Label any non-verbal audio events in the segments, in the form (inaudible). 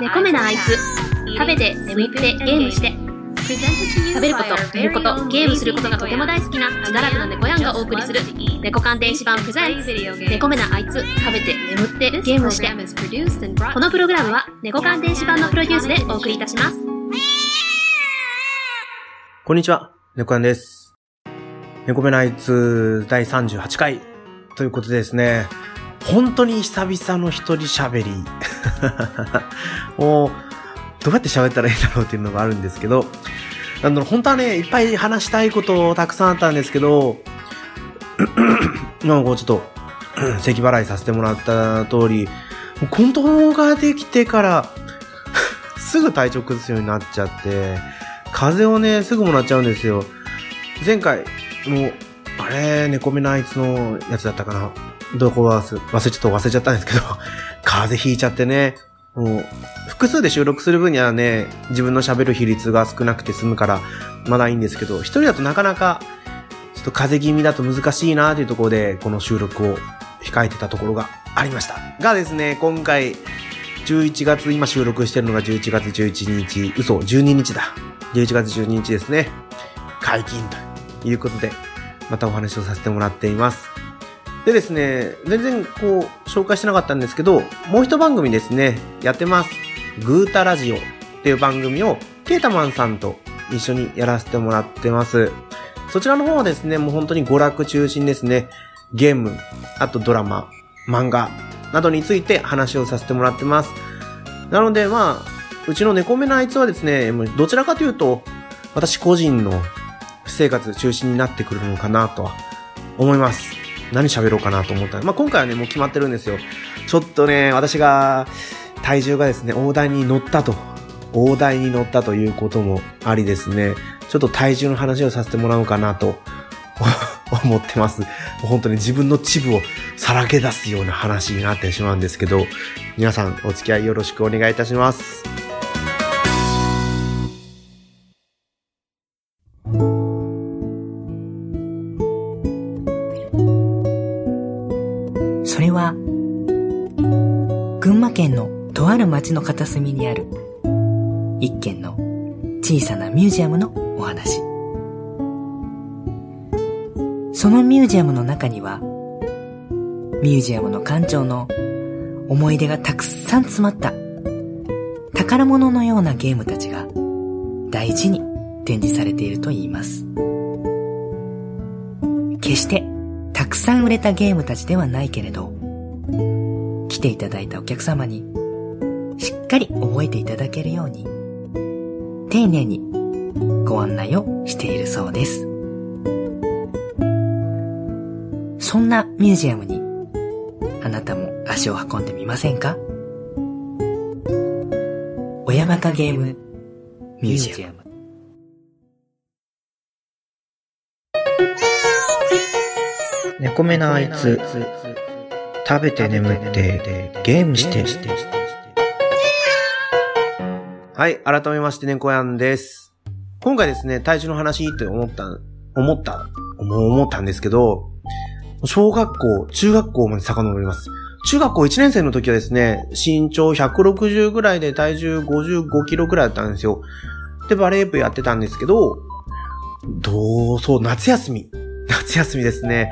猫目なあいつ食べて眠ってゲームして。食べること寝ることゲームすることがとても大好きな自堕落な猫やんがお送りする猫鑑電子版プレゼンツ猫目なあいつ食べて。眠ってゲームしてこのプログラムは猫鑑電子版のプロデュースでお送りいたします。こんにちは、猫やんです。猫目のあいつ第38回ということでですね、本当に久々の一人喋り。(laughs) もう、どうやって喋ったらいいんだろうっていうのがあるんですけど、なんだろう、本当はね、いっぱい話したいことたくさんあったんですけど、(clears throat) 今こうちょっと、(clears throat) 咳払いさせてもらった通り、コントロールができてから、(laughs) すぐ体調崩すようになっちゃって、風邪をね、すぐもらっちゃうんですよ。前回、もう、あれ、猫目のあいつのやつだったかな。どこは忘れ、ちょっと忘れちゃったんですけど、風邪ひいちゃってね、もう、複数で収録する分にはね、自分の喋る比率が少なくて済むから、まだいいんですけど、一人だとなかなか、ちょっと風邪気味だと難しいなというところで、この収録を控えてたところがありました。がですね、今回、11月、今収録してるのが11月11日、嘘、12日だ。11月12日ですね。解禁ということで、またお話をさせてもらっています。でですね、全然こう、紹介してなかったんですけど、もう一番組ですね、やってます。グータラジオっていう番組を、ケータマンさんと一緒にやらせてもらってます。そちらの方はですね、もう本当に娯楽中心ですね。ゲーム、あとドラマ、漫画などについて話をさせてもらってます。なのでまあ、うちの猫目のあいつはですね、どちらかというと、私個人の生活中心になってくるのかなとは思います。何喋ろうかなと思ったら。まあ、今回はね、もう決まってるんですよ。ちょっとね、私が体重がですね、大台に乗ったと、大台に乗ったということもありですね、ちょっと体重の話をさせてもらおうかなと (laughs) 思ってます。もう本当に自分のチブをさらけ出すような話になってしまうんですけど、皆さんお付き合いよろしくお願いいたします。片隅にある、一軒の小さなミュージアムのお話。そのミュージアムの中には、ミュージアムの館長の思い出がたくさん詰まった、宝物のようなゲームたちが大事に展示されていると言います。決してたくさん売れたゲームたちではないけれど、来ていただいたお客様にっかり覚えていただけるように、丁寧にご案内をしているそうです。そんなミュージアムにあなたも足を運んでみませんか？親バカゲームミュージアム。猫目のあいつ、食べて眠って、ゲームしてして。はい、改めまして、猫やんです。今回ですね、体重の話って思った、思った、思ったんですけど、小学校、中学校まで遡ります。中学校1年生の時はですね、身長160ぐらいで体重55キロぐらいだったんですよ。で、バレー部やってたんですけど、どう、そう、夏休み。夏休みですね。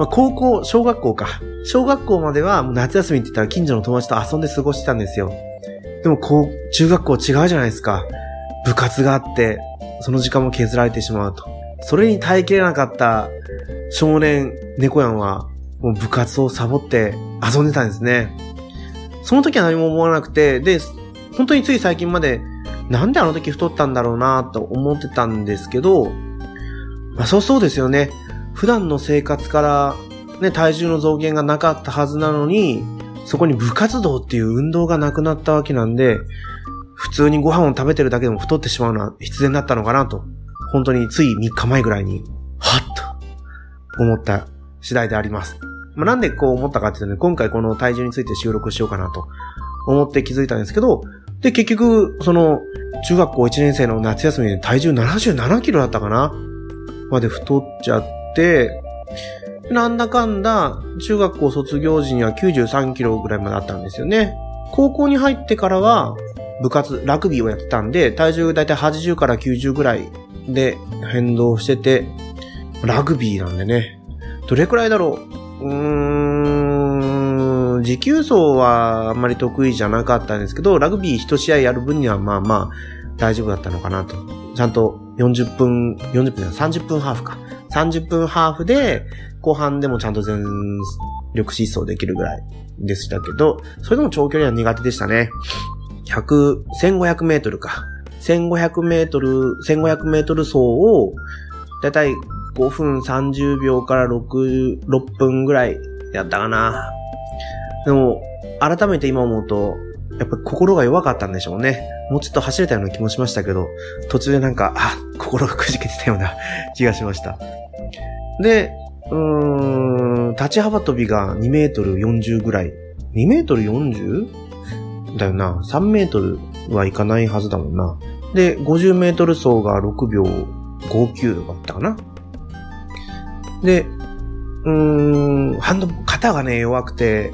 まあ、高校、小学校か。小学校まではもう夏休みって言ったら近所の友達と遊んで過ごしてたんですよ。でもこう、中学校違うじゃないですか。部活があって、その時間も削られてしまうと。それに耐えきれなかった少年、猫やんは、もう部活をサボって遊んでたんですね。その時は何も思わなくて、で、本当につい最近まで、なんであの時太ったんだろうなと思ってたんですけど、まあそうそうですよね。普段の生活から、ね、体重の増減がなかったはずなのに、そこに部活動っていう運動がなくなったわけなんで、普通にご飯を食べてるだけでも太ってしまうのは必然だったのかなと、本当につい3日前ぐらいに、はっと思った次第であります。まあ、なんでこう思ったかっていうとね、今回この体重について収録しようかなと思って気づいたんですけど、で、結局、その、中学校1年生の夏休みで体重77キロだったかなまで太っちゃって、なんだかんだ、中学校卒業時には93キロぐらいまであったんですよね。高校に入ってからは、部活、ラグビーをやってたんで、体重だいたい80から90ぐらいで変動してて、ラグビーなんでね、どれくらいだろう？うーん、持久走はあんまり得意じゃなかったんですけど、ラグビー一試合やる分にはまあまあ大丈夫だったのかなと。ちゃんと40分、40分じゃない30分ハーフか。30分ハーフで、後半でもちゃんと全力疾走できるぐらいでしたけど、それでも長距離は苦手でしたね。100、1500メートルか。1500メートル、1500メートル走を、だいたい5分30秒から6、6分ぐらいやったかな。でも、改めて今思うと、やっぱ心が弱かったんでしょうね。もうちょっと走れたような気もしましたけど、途中でなんか、あ、心がくじけてたような (laughs) 気がしました。で、うーん、立ち幅跳びが2メートル40ぐらい。2メートル 40? だよな。3メートルはいかないはずだもんな。で、50メートル走が6秒59だったかな。で、うーん、ハンド、肩がね、弱くて、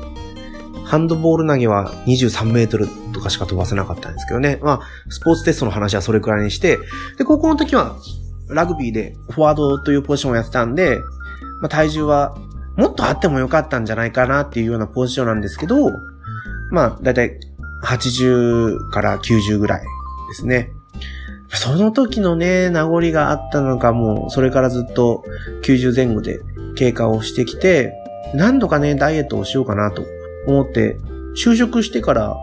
ハンドボール投げは23メートルとかしか飛ばせなかったんですけどね。まあ、スポーツテストの話はそれくらいにして、で、高校の時は、ラグビーでフォワードというポジションをやってたんで、まあ、体重はもっとあってもよかったんじゃないかなっていうようなポジションなんですけど、まあ、だいたい80から90ぐらいですね。その時のね、名残があったのか、もう、それからずっと90前後で経過をしてきて、何度かね、ダイエットをしようかなと思って、就職してから、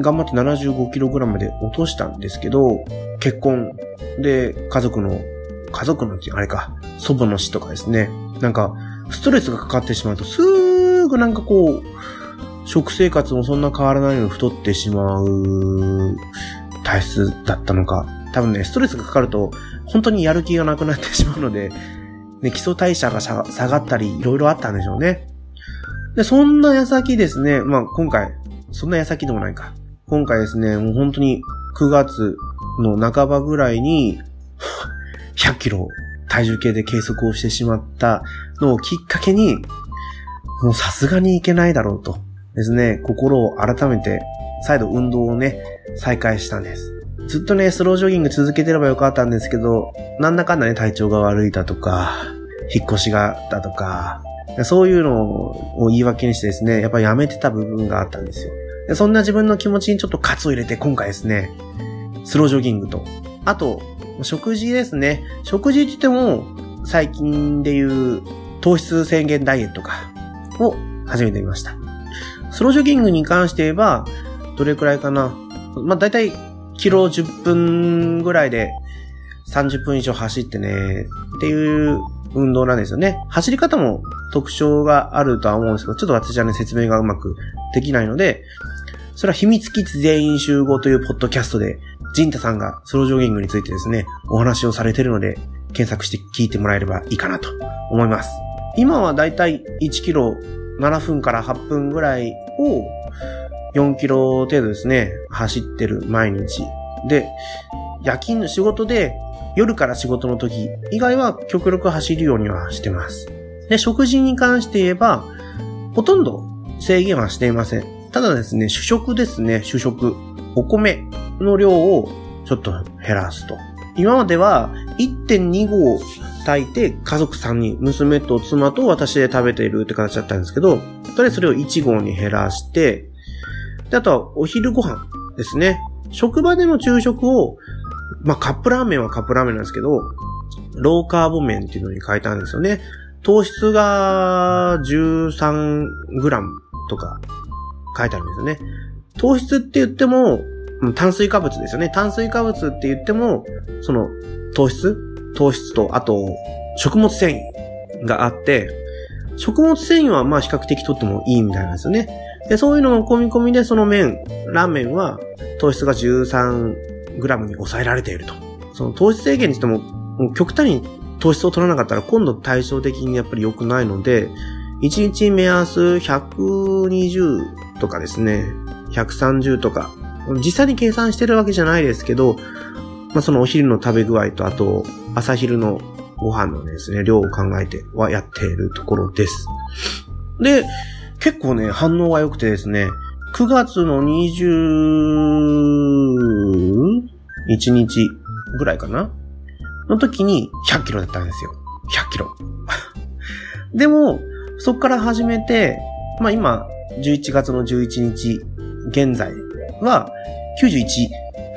頑張って75キログラムで落としたんですけど、結婚で家族の、家族の、あれか、祖母の死とかですね、なんか、ストレスがかかってしまうと、すーぐなんかこう、食生活もそんな変わらないのに太ってしまう体質だったのか。多分ね、ストレスがかかると、本当にやる気がなくなってしまうので、ね、基礎代謝が下がったり、いろいろあったんでしょうね。で、そんな矢先ですね、まあ今回、そんな矢先でもないか。今回ですね、もう本当に9月の半ばぐらいに、100キロ体重計で計測をしてしまったのをきっかけに、もうさすがにいけないだろうとですね、心を改めて再度運動をね、再開したんです。ずっとね、スロージョギング続けてればよかったんですけど、なんだかんだね、体調が悪いだとか、引っ越しがだとか、そういうのを言い訳にしてですね、やっぱやめてた部分があったんですよ。そんな自分の気持ちにちょっとカツを入れて今回ですね、スロージョギングと、あと、食事ですね。食事って言っても、最近でいう糖質制限ダイエットか、を始めてみました。スロージョギングに関して言えば、どれくらいかな。まあ、だいたいキロ10分ぐらいで30分以上走ってね、っていう運動なんですよね。走り方も特徴があるとは思うんですけど、ちょっと私はね、説明がうまくできないので、それは秘密基地全員集合というポッドキャストで、ジンタさんがスロジョギングについてですね、お話をされているので、検索して聞いてもらえればいいかなと思います。今はだいたい1キロ7分から8分ぐらいを4キロ程度ですね、走ってる毎日。で、夜勤の仕事で夜から仕事の時以外は極力走るようにはしてます。で、食事に関して言えば、ほとんど制限はしていません。ただですね、主食ですね、主食。お米の量をちょっと減らすと。今までは1.2合炊いて家族3人、娘と妻と私で食べているって形だったんですけど、とりあえずそれを1合に減らして、で、あとはお昼ご飯ですね。職場での昼食を、まあ、カップラーメンはカップラーメンなんですけど、ローカーボ麺っていうのに変えたんですよね。糖質が13グラムとか書いてあるんですよね。糖質って言っても、炭水化物ですよね。炭水化物って言っても、その、糖質？糖質と、あと、食物繊維があって、食物繊維はまあ比較的とってもいいみたいなんですよね。で、そういうのも込み込みでその麺、ラーメンは糖質が13グラムに抑えられていると。その糖質制限にしても、もう極端に糖質を取らなかったら今度対照的にやっぱり良くないので、1日目安120とかですね、130とか、実際に計算してるわけじゃないですけど、まあ、そのお昼の食べ具合と、あと、朝昼のご飯のですね、量を考えてはやっているところです。で、結構ね、反応が良くてですね、9月の21日ぐらいかな？の時に100キロだったんですよ。100キロ。(laughs) でも、そっから始めて、まあ今、11月の11日、現在は91、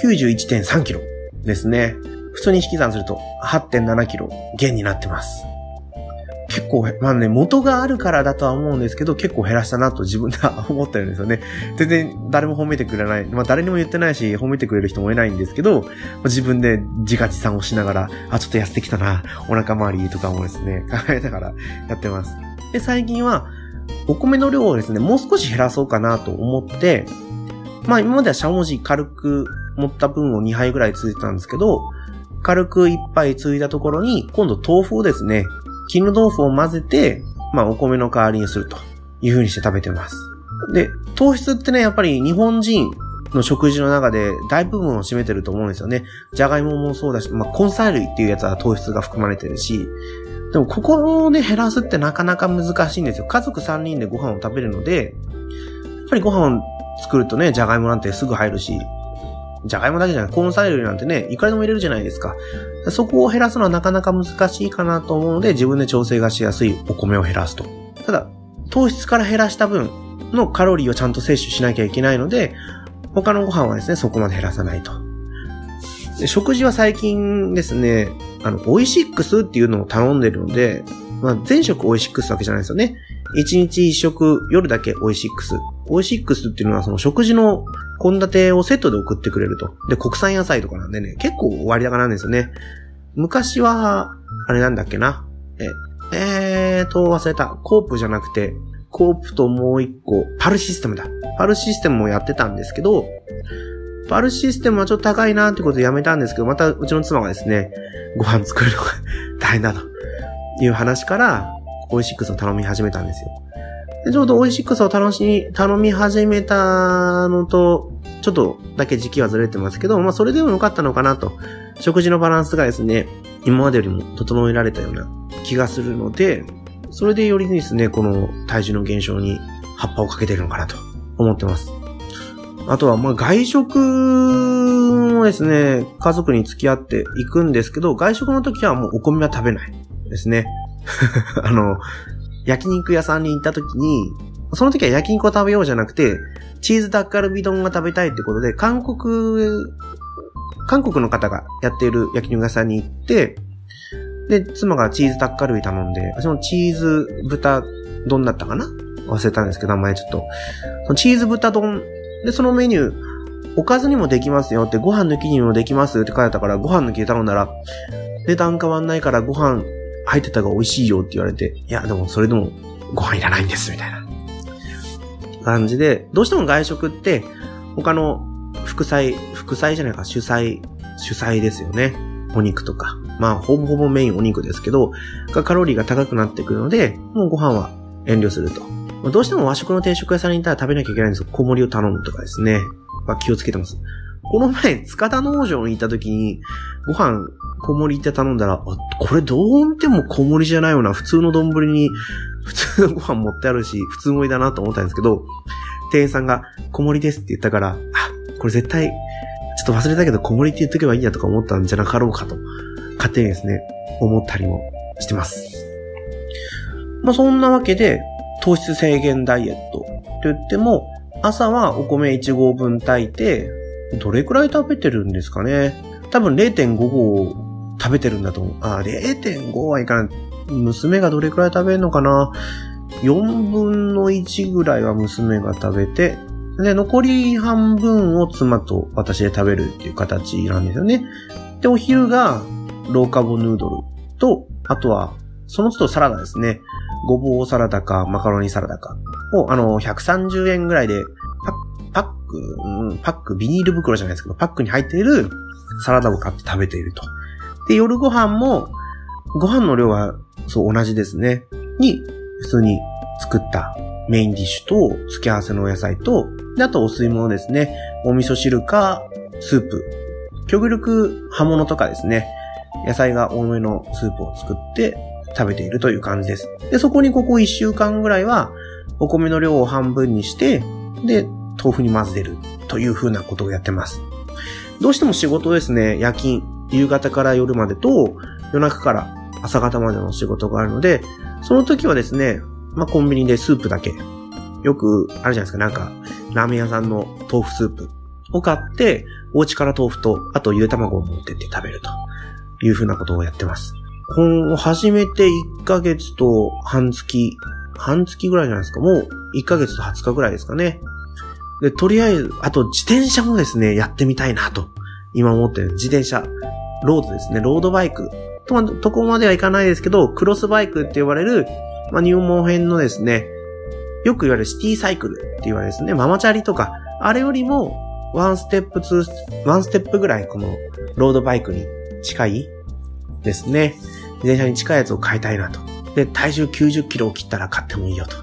91.3キロですね。普通に引き算すると8.7キロ減になってます。結構、まあね、元があるからだとは思うんですけど、結構減らしたなと自分では思ってるんですよね。全然誰も褒めてくれない。まあ誰にも言ってないし、褒めてくれる人もいないんですけど、自分で自画自賛をしながら、あ、ちょっと痩せてきたな、お腹周りとかもですね、考えながらやってます。で、最近は、お米の量をですね、もう少し減らそうかなと思って、まあ今まではしゃもじ軽く持った分を2杯ぐらいついてたんですけど、軽く1杯ついたところに、今度豆腐をですね、絹豆腐を混ぜて、まあお米の代わりにするという風にして食べてます。で、糖質ってね、やっぱり日本人の食事の中で大部分を占めてると思うんですよね。じゃがいももそうだし、まあ根菜類っていうやつは糖質が含まれてるし、でもここをね、減らすってなかなか難しいんですよ。家族3人でご飯を食べるので、やっぱりご飯を作るとね、じゃがいもなんてすぐ入るし、じゃがいもだけじゃない、根菜類なんてね、いくらでも入れるじゃないですか。そこを減らすのはなかなか難しいかなと思うので、自分で調整がしやすいお米を減らすと。ただ、糖質から減らした分のカロリーをちゃんと摂取しなきゃいけないので、他のご飯はですね、そこまで減らさないと。食事は最近ですね、あの、オイシックスっていうのを頼んでるので、まあ、全食オイシックスわけじゃないですよね。一日一食、夜だけオイシックス。オイシックスっていうのはその食事の献立をセットで送ってくれると。で、国産野菜とかなんでね、結構割高なんですよね。昔は、あれなんだっけな。え、えーと、忘れた。コープじゃなくて、コープともう一個、パルシステムだ。パルシステムもやってたんですけど、パルシステムはちょっと高いなってことでやめたんですけど、またうちの妻がですね、ご飯作るのが (laughs) 大変だという話から、オイシックスを頼み始めたんですよ。でちょうどオイシックスを楽しみ、頼み始めたのと、ちょっとだけ時期はずれてますけど、まあそれでも良かったのかなと。食事のバランスがですね、今までよりも整えられたような気がするので、それでよりですね、この体重の減少に葉っぱをかけてるのかなと思ってます。あとは、ま外食もですね、家族に付き合っていくんですけど、外食の時はもうお米は食べないですね。(laughs) あの、焼肉屋さんに行った時に、その時は焼肉を食べようじゃなくて、チーズタッカルビ丼が食べたいってことで、韓国、韓国の方がやっている焼肉屋さんに行って、で、妻がチーズタッカルビ頼んで、そのチーズ豚丼だったかな？忘れたんですけど、名前ちょっと。そのチーズ豚丼、で、そのメニュー、おかずにもできますよって、ご飯抜きにもできますって書いてたから、ご飯抜きで頼んだら、値段変わんないからご飯入ってたが美味しいよって言われて、いや、でもそれでもご飯いらないんです、みたいな感じで、どうしても外食って、他の副菜、副菜じゃないか、主菜、主菜ですよね。お肉とか。まあ、ほぼほぼメインお肉ですけど、カロリーが高くなってくるので、もうご飯は遠慮すると。どうしても和食の定食屋さんに行ったら食べなきゃいけないんですよ。小盛りを頼むとかですね。まあ、気をつけてます。この前、塚田農場に行った時に、ご飯小盛りって頼んだら、あこれどう見ても小盛りじゃないよな、普通の丼に、普通のご飯持ってあるし、普通盛りだなと思ったんですけど、店員さんが小盛りですって言ったから、あ、これ絶対、ちょっと忘れたけど小盛りって言っとけばいいんやとか思ったんじゃなかろうかと、勝手にですね、思ったりもしてます。まあそんなわけで、糖質制限ダイエットと言っても、朝はお米1合分炊いて、どれくらい食べてるんですかね。多分0.5合食べてるんだと思う。あ、0.5はいかない。娘がどれくらい食べるのかな ?4 分の1ぐらいは娘が食べて、で、残り半分を妻と私で食べるっていう形なんですよね。で、お昼がローカボヌードルと、あとは、その都度サラダですね。ごぼうサラダかマカロニサラダかを、あの、130円ぐらいで、パック、うん、パック、ビニール袋じゃないですけど、パックに入っているサラダを買って食べていると。で、夜ご飯も、ご飯の量は、そう、同じですね。に、普通に作ったメインディッシュと、付け合わせのお野菜と、あとお吸い物ですね。お味噌汁か、スープ。極力、葉物とかですね。野菜が多めのスープを作って食べているという感じです。で、そこにここ1週間ぐらいは、お米の量を半分にして、で、豆腐に混ぜるというふうなことをやってます。どうしても仕事ですね、夜勤、夕方から夜までと、夜中から朝方までの仕事があるので、その時はですね、まあ、コンビニでスープだけ。よく、あるじゃないですか、なんか、ラーメン屋さんの豆腐スープを買って、お家から豆腐と、あとゆで卵を持ってって食べるというふうなことをやってます。この、始めて1ヶ月と半月、半月ぐらいじゃないですか。もう1ヶ月と20日ぐらいですかね。で、とりあえず、あと自転車もですね、やってみたいなと、今思ってる。自転車、ロードですね、ロードバイク。と、とこまではいかないですけど、クロスバイクって呼ばれる、まあ、入門編のですね、よく言われるシティサイクルって言われるですね、ママチャリとか、あれよりも、ワンステップ、ツー、ワンステップぐらいこの、ロードバイクに近いですね。自転車に近いやつを買いたいなと。で、体重90キロを切ったら買ってもいいよと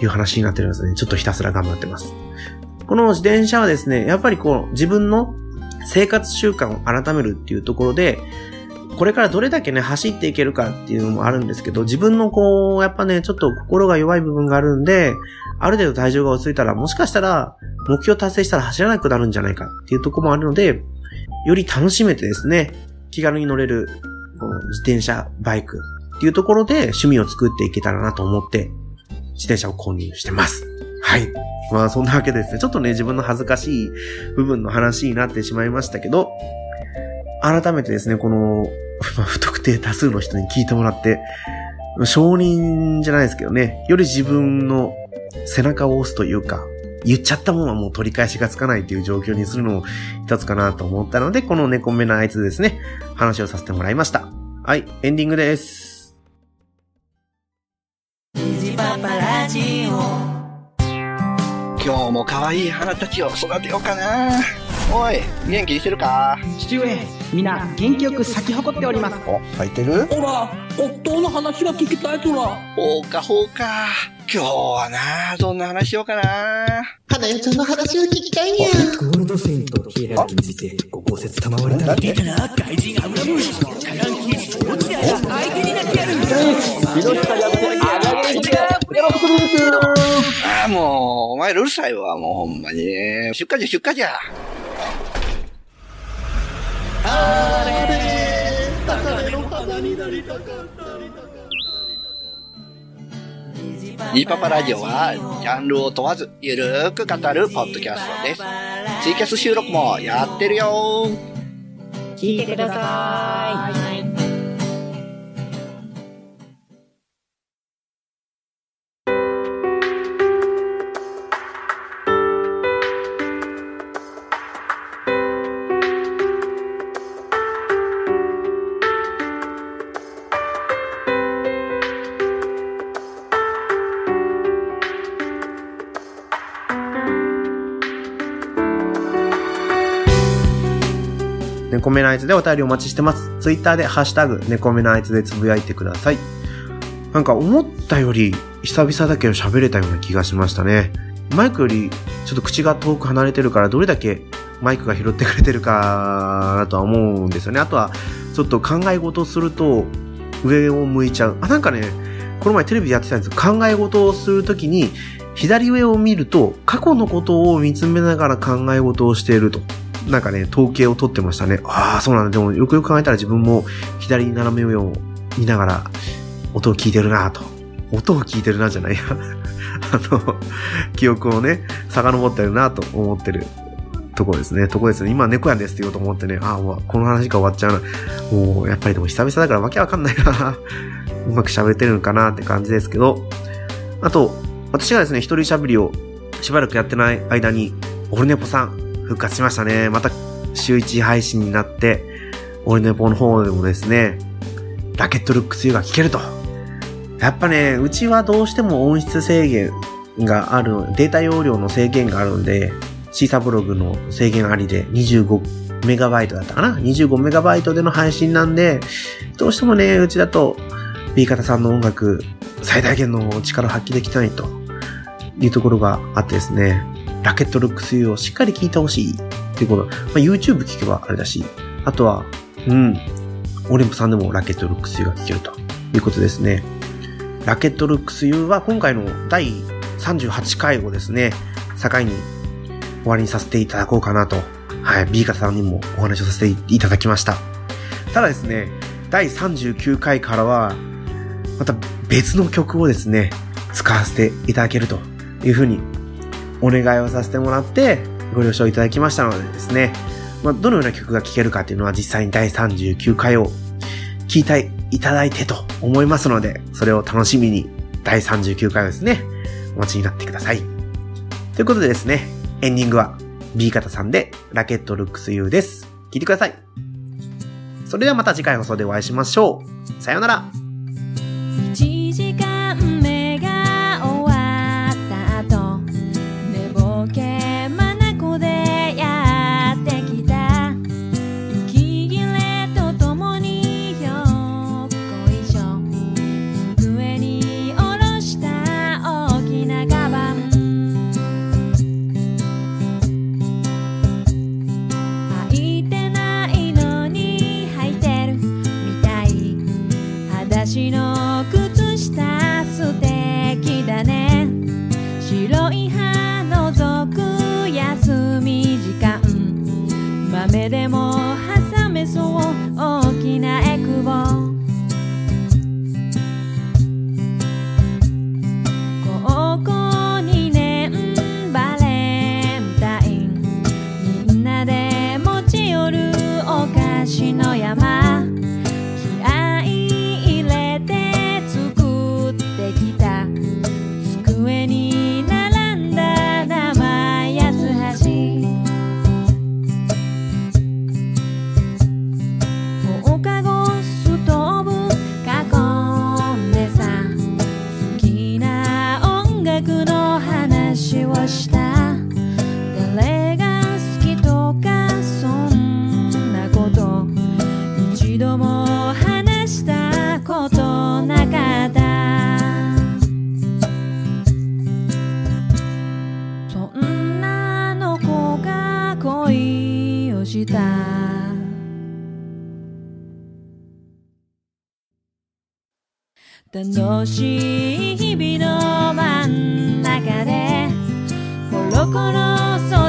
いう話になってるんですね。ちょっとひたすら頑張ってます。この自転車はですね、やっぱりこう、自分の生活習慣を改めるっていうところで、これからどれだけね、走っていけるかっていうのもあるんですけど、自分のこう、やっぱね、ちょっと心が弱い部分があるんで、ある程度体重が落ち着いたら、もしかしたら、目標達成したら走らなくなるんじゃないかっていうとこもあるので、より楽しめてですね、気軽に乗れる、この自転車、バイクっていうところで趣味を作っていけたらなと思って、自転車を購入してます。はい。まあそんなわけでですね、ちょっとね、自分の恥ずかしい部分の話になってしまいましたけど、改めてですね、この、まあ不特定多数の人に聞いてもらって、承認じゃないですけどね、より自分の背中を押すというか、言っちゃったもんはもう取り返しがつかないという状況にするのも一つかなと思ったので、この猫目のあいつですね、話をさせてもらいました。はい、エンディングです。今日も可愛い花たちを育てようかな。おい、元気にしてるか？父上、皆元気よく咲き誇っております。お、咲いてる？ほら、夫の話が聞きたいとら。ほうか、ほうか。今日はな、どんな話しようかな。花代ちゃんの話を聞きたいにゃ。ゴールドセインとヒエラルについてご考説賜りたら出たな怪人アブラムシのチャランキースポーツだ相手になってやるああ、もう、お前らうるさいわ、もうほんまに。出荷じゃ、出荷じゃ。あれ高根の花になりたかったニーパパラジオは、ジャンルを問わず、ゆるーく語るポッドキャストです。ツイキャス収録もやってるよ聞いてください。猫目のあいつでお便りお待ちしてます。ツイッターでハッシュタグ、猫目のあいつでつぶやいてください。なんか思ったより久々だけど喋れたような気がしましたね。マイクよりちょっと口が遠く離れてるからどれだけマイクが拾ってくれてるかなとは思うんですよね。あとはちょっと考え事をすると上を向いちゃう。あ、なんかね、この前テレビでやってたんですよ。考え事をするときに左上を見ると過去のことを見つめながら考え事をしていると。なんかね、統計を取ってましたね。ああ、そうなんだ。でも、よくよく考えたら自分も左に斜め上を見ながら音を聞いてるなと。音を聞いてるなじゃないや。(laughs) あの、記憶をね、遡ってるなと思ってるとこですね。とこですね。今猫やんですって言おうと思ってね、ああ、この話が終わっちゃうな。もう、やっぱりでも久々だからわけわかんないな。(laughs) うまく喋ってるのかなって感じですけど。あと、私がですね、一人喋りをしばらくやってない間に、オルネポさん、復活しましたね。また週1配信になって、オルネポの方でもですね、ラケットルックス U が聞けると。やっぱね、うちはどうしても音質制限がある、データ容量の制限があるんで、シーサブログの制限ありで25メガバイトだったかな ?25 メガバイトでの配信なんで、どうしてもね、うちだと、B 型さんの音楽、最大限の力を発揮できないというところがあってですね、ラケットルックス U をしっかり聞いてほしいっていうこと。まあ、YouTube 聞けばあれだし、あとは、うん、オレンポさんでもラケットルックス U が聞けるということですね。ラケットルックス U は今回の第38回をですね、境に終わりにさせていただこうかなと、はい、B 型さんにもお話をさせていただきました。ただですね、第39回からは、また別の曲をですね、使わせていただけるというふうにお願いをさせてもらって、ご了承いただきましたのでですね、まあ、どのような曲が聴けるかっていうのは実際に第39回を聴いていただいてと思いますので、それを楽しみに第39回をですね、お待ちになってください。ということでですね、エンディングは B 型さんでラケットルックス U です。聴いてください。それではまた次回放送でお会いしましょう。さようなら。した。楽しい日々の真ん中でコロコロ空